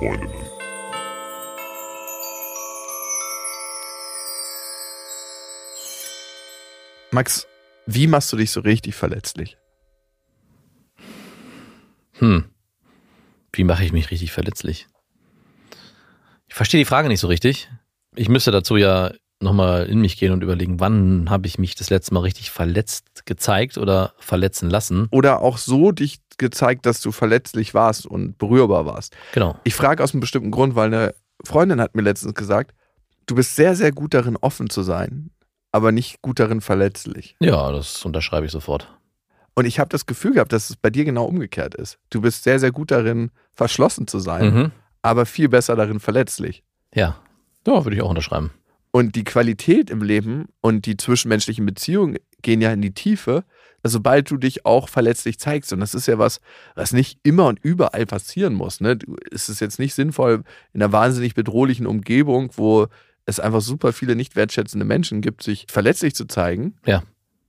Freundinnen. Max, wie machst du dich so richtig verletzlich? Hm. Wie mache ich mich richtig verletzlich? Ich verstehe die Frage nicht so richtig. Ich müsste dazu ja nochmal in mich gehen und überlegen, wann habe ich mich das letzte Mal richtig verletzt gezeigt oder verletzen lassen. Oder auch so dich gezeigt, dass du verletzlich warst und berührbar warst. Genau. Ich frage aus einem bestimmten Grund, weil eine Freundin hat mir letztens gesagt, du bist sehr, sehr gut darin, offen zu sein, aber nicht gut darin, verletzlich. Ja, das unterschreibe ich sofort. Und ich habe das Gefühl gehabt, dass es bei dir genau umgekehrt ist. Du bist sehr, sehr gut darin, verschlossen zu sein, Mhm. aber viel besser darin, verletzlich. Ja. Ja, würde ich auch unterschreiben. Und die Qualität im Leben und die zwischenmenschlichen Beziehungen gehen ja in die Tiefe, sobald du dich auch verletzlich zeigst. Und das ist ja was, was nicht immer und überall passieren muss. Ne? Es ist jetzt nicht sinnvoll, in einer wahnsinnig bedrohlichen Umgebung, wo es einfach super viele nicht wertschätzende Menschen gibt, sich verletzlich zu zeigen. Ja.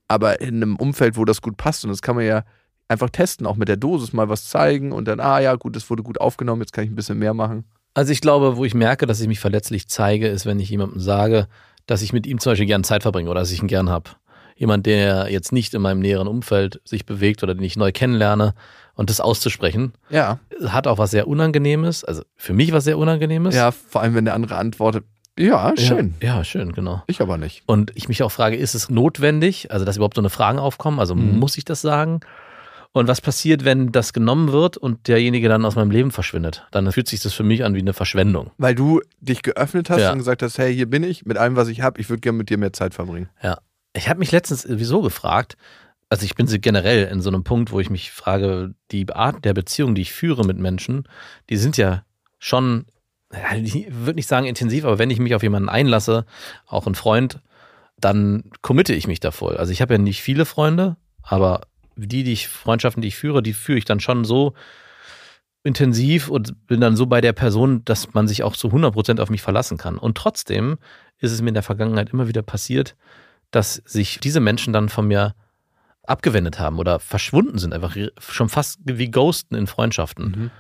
Aber in einem Umfeld, wo das gut passt. Und das kann man ja einfach testen, auch mit der Dosis mal was zeigen und dann, ah ja, gut, das wurde gut aufgenommen, jetzt kann ich ein bisschen mehr machen. Also ich glaube, wo ich merke, dass ich mich verletzlich zeige, ist, wenn ich jemandem sage, dass ich mit ihm zum Beispiel gern Zeit verbringe oder dass ich ihn gern habe. Jemand, der jetzt nicht in meinem näheren Umfeld sich bewegt oder den ich neu kennenlerne und das auszusprechen, Ja. hat auch was sehr Unangenehmes, also für mich was sehr Unangenehmes. Ja, vor allem, wenn der andere antwortet, ja, schön. Ja, ja, schön, genau. Ich aber nicht. Und ich mich auch frage, ist es notwendig, also dass überhaupt so eine Fragen aufkommen, also Mhm. muss ich das sagen? Und was passiert, wenn das genommen wird und derjenige dann aus meinem Leben verschwindet? Dann fühlt sich das für mich an wie eine Verschwendung. Weil du dich geöffnet hast Ja. und gesagt hast, hey, hier bin ich, mit allem, was ich habe, ich würde gerne mit dir mehr Zeit verbringen. Ja. Ich habe mich letztens sowieso gefragt, also ich bin generell in so einem Punkt, wo ich mich frage, die Art der Beziehung, die ich führe mit Menschen, die sind ja schon, ich würde nicht sagen intensiv, aber wenn ich mich auf jemanden einlasse, auch ein Freund, dann committe ich mich da voll. Also ich habe ja nicht viele Freunde, aber die, die ich, Freundschaften, die ich führe, die führe ich dann schon so intensiv und bin dann so bei der Person, dass man sich auch zu 100% auf mich verlassen kann. Und trotzdem ist es mir in der Vergangenheit immer wieder passiert, dass sich diese Menschen dann von mir abgewendet haben oder verschwunden sind, einfach schon fast wie Ghosten in Freundschaften.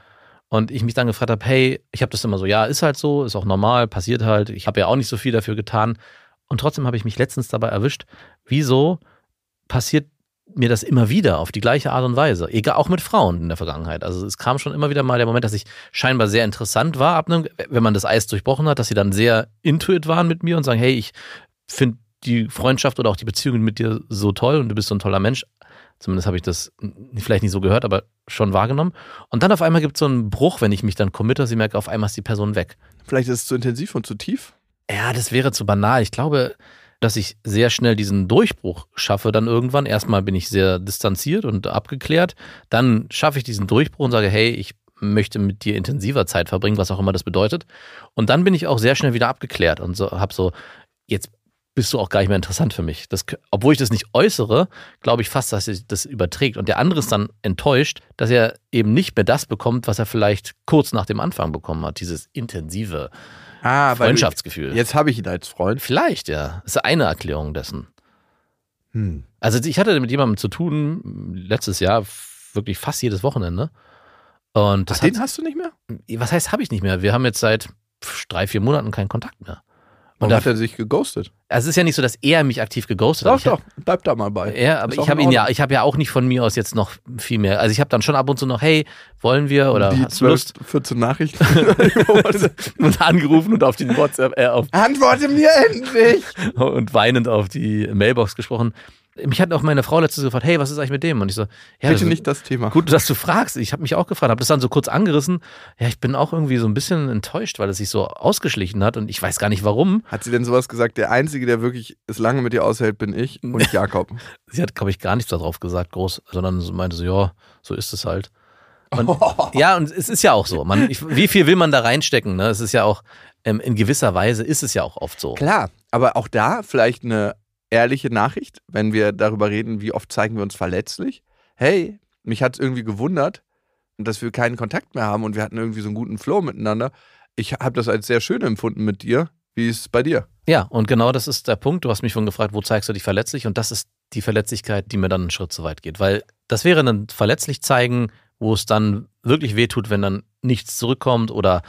Und ich mich dann gefragt habe, hey, ich habe das immer so, ja, ist halt so, ist auch normal, passiert halt. Ich habe ja auch nicht so viel dafür getan. Und trotzdem habe ich mich letztens dabei erwischt, wieso passiert mir das immer wieder auf die gleiche Art und Weise. Egal, auch mit Frauen in der Vergangenheit. Also es kam schon immer wieder mal der Moment, dass ich scheinbar sehr interessant war, ab einem, wenn man das Eis durchbrochen hat, dass sie dann sehr intuit waren mit mir und sagen, hey, ich finde die Freundschaft oder auch die Beziehung mit dir so toll und du bist so ein toller Mensch. Zumindest habe ich das vielleicht nicht so gehört, aber schon wahrgenommen. Und dann auf einmal gibt es so einen Bruch, wenn ich mich dann committe, sie merke, auf einmal ist die Person weg. Vielleicht ist es zu intensiv und zu tief. Ja, das wäre zu banal. Ich glaube, dass ich sehr schnell diesen Durchbruch schaffe dann irgendwann. Erstmal bin ich sehr distanziert und abgeklärt. Dann schaffe ich diesen Durchbruch und sage, hey, ich möchte mit dir intensiver Zeit verbringen, was auch immer das bedeutet. Und dann bin ich auch sehr schnell wieder abgeklärt und so habe so, jetzt bist du auch gar nicht mehr interessant für mich. Das, obwohl ich das nicht äußere, glaube ich fast, dass sich das überträgt. Und der andere ist dann enttäuscht, dass er eben nicht mehr das bekommt, was er vielleicht kurz nach dem Anfang bekommen hat. Dieses intensive Ah, Freundschaftsgefühl. Du, jetzt habe ich ihn als Freund. Vielleicht, ja. Das ist eine Erklärung dessen. Hm. Also ich hatte mit jemandem zu tun, letztes Jahr wirklich fast jedes Wochenende. Und das Ach, den hast du nicht mehr? was heißt, habe ich nicht mehr. Wir haben jetzt seit drei, vier Monaten keinen Kontakt mehr. Und Warum hat er sich geghostet? also es ist ja nicht so, dass er mich aktiv geghostet Doch, hat. Hab- doch, bleib da mal bei. Ja, aber ich habe ihn ja, ich habe ja auch nicht von mir aus jetzt noch viel mehr. Also ich habe dann schon ab und zu noch, hey, wollen wir oder Die hast du 12, Lust? 14 Nachrichten. und angerufen und auf die WhatsApp, äh, auf Antworte mir endlich! und weinend auf die Mailbox gesprochen. Mich hat auch meine Frau letztens gefragt, hey, was ist eigentlich mit dem? Und ich so, ja, Bitte das- nicht das Thema. Gut, dass du fragst. Ich habe mich auch gefragt, habe das dann so kurz angerissen. Ja, ich bin auch irgendwie so ein bisschen enttäuscht, weil es sich so ausgeschlichen hat und ich weiß gar nicht warum. Hat sie denn sowas gesagt? Der Einzige, der wirklich es lange mit dir aushält, bin ich und Jakob. Sie hat, glaube ich, gar nichts darauf gesagt, groß, sondern so meinte so, ja, so ist es halt. Und, ja, und es ist ja auch so. Man, ich, wie viel will man da reinstecken? Ne? Es ist ja auch, ähm, in gewisser Weise ist es ja auch oft so. Klar, aber auch da vielleicht eine ehrliche Nachricht, wenn wir darüber reden, wie oft zeigen wir uns verletzlich. Hey, mich hat es irgendwie gewundert, dass wir keinen Kontakt mehr haben und wir hatten irgendwie so einen guten Flow miteinander. Ich habe das als sehr schön empfunden mit dir. Wie ist es bei dir? Ja, und genau das ist der Punkt. Du hast mich schon gefragt, wo zeigst du dich verletzlich? Und das ist die Verletzlichkeit, die mir dann einen Schritt zu weit geht. Weil das wäre ein verletzlich zeigen, wo es dann wirklich wehtut, wenn dann nichts zurückkommt oder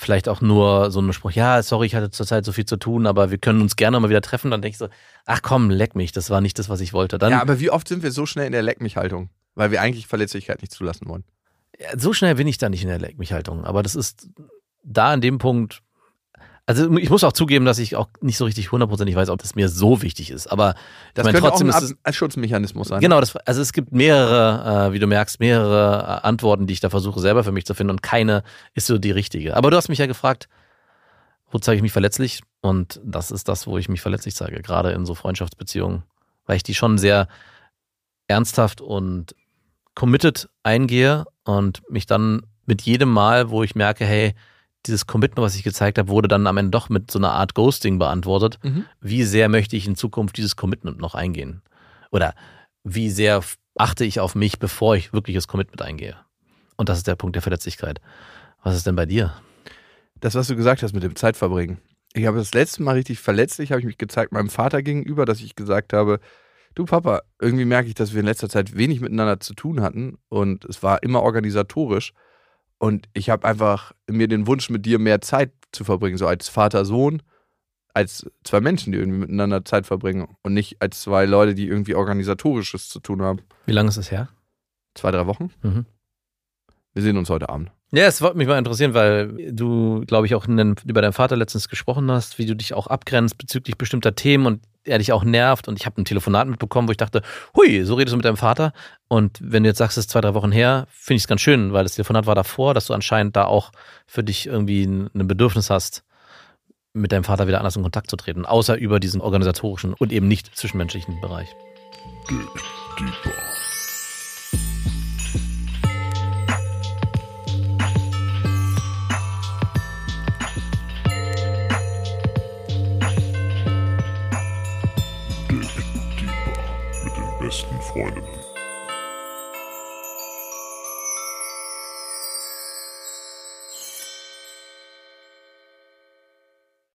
vielleicht auch nur so ein Spruch, ja, sorry, ich hatte zurzeit so viel zu tun, aber wir können uns gerne mal wieder treffen. Dann denke ich so, ach komm, leck mich, das war nicht das, was ich wollte. Dann, ja, aber wie oft sind wir so schnell in der Leck mich Haltung? Weil wir eigentlich Verletzlichkeit nicht zulassen wollen. Ja, so schnell bin ich da nicht in der Leck mich Haltung. Aber das ist da an dem Punkt, also ich muss auch zugeben, dass ich auch nicht so richtig hundertprozentig weiß, ob das mir so wichtig ist. Aber das ich meine, könnte trotzdem auch ein, Ab- Schutzmechanismus sein. Genau, das, also es gibt mehrere, äh, wie du merkst, mehrere äh, Antworten, die ich da versuche selber für mich zu finden und keine ist so die richtige. Aber du hast mich ja gefragt, wo zeige ich mich verletzlich? Und das ist das, wo ich mich verletzlich zeige, gerade in so Freundschaftsbeziehungen, weil ich die schon sehr ernsthaft und committed eingehe und mich dann mit jedem Mal, wo ich merke, hey, dieses Commitment, was ich gezeigt habe, wurde dann am Ende doch mit so einer Art Ghosting beantwortet Mhm. wie sehr möchte ich in Zukunft dieses Commitment noch eingehen? Oder wie sehr achte ich auf mich, bevor ich wirklich das Commitment eingehe? Und das ist der Punkt der Verletzlichkeit. Was ist denn bei dir? Das, was du gesagt hast mit dem Zeitverbringen. Ich habe das letzte Mal richtig verletzlich, habe ich mich gezeigt meinem Vater gegenüber, dass ich gesagt habe, du Papa, irgendwie merke ich, dass wir in letzter Zeit wenig miteinander zu tun hatten und es war immer organisatorisch und ich habe einfach mir den Wunsch, mit dir mehr Zeit zu verbringen, so als Vater-Sohn, als zwei Menschen, die irgendwie miteinander Zeit verbringen und nicht als zwei Leute, die irgendwie organisatorisches zu tun haben. Wie lange ist es her? Zwei, drei Wochen? Mhm. Wir sehen uns heute Abend. Ja, es würde mich mal interessieren, weil du, glaube ich, auch den, über deinen Vater letztens gesprochen hast, wie du dich auch abgrenzt bezüglich bestimmter Themen und er dich auch nervt. Und ich habe ein Telefonat mitbekommen, wo ich dachte, hui, so redest du mit deinem Vater. Und wenn du jetzt sagst, es ist zwei, drei Wochen her, finde ich es ganz schön, weil das Telefonat war davor, dass du anscheinend da auch für dich irgendwie ein, ein Bedürfnis hast, mit deinem Vater wieder anders in Kontakt zu treten, außer über diesen organisatorischen und eben nicht zwischenmenschlichen Bereich. Deeper. Dig besten Freundinnen.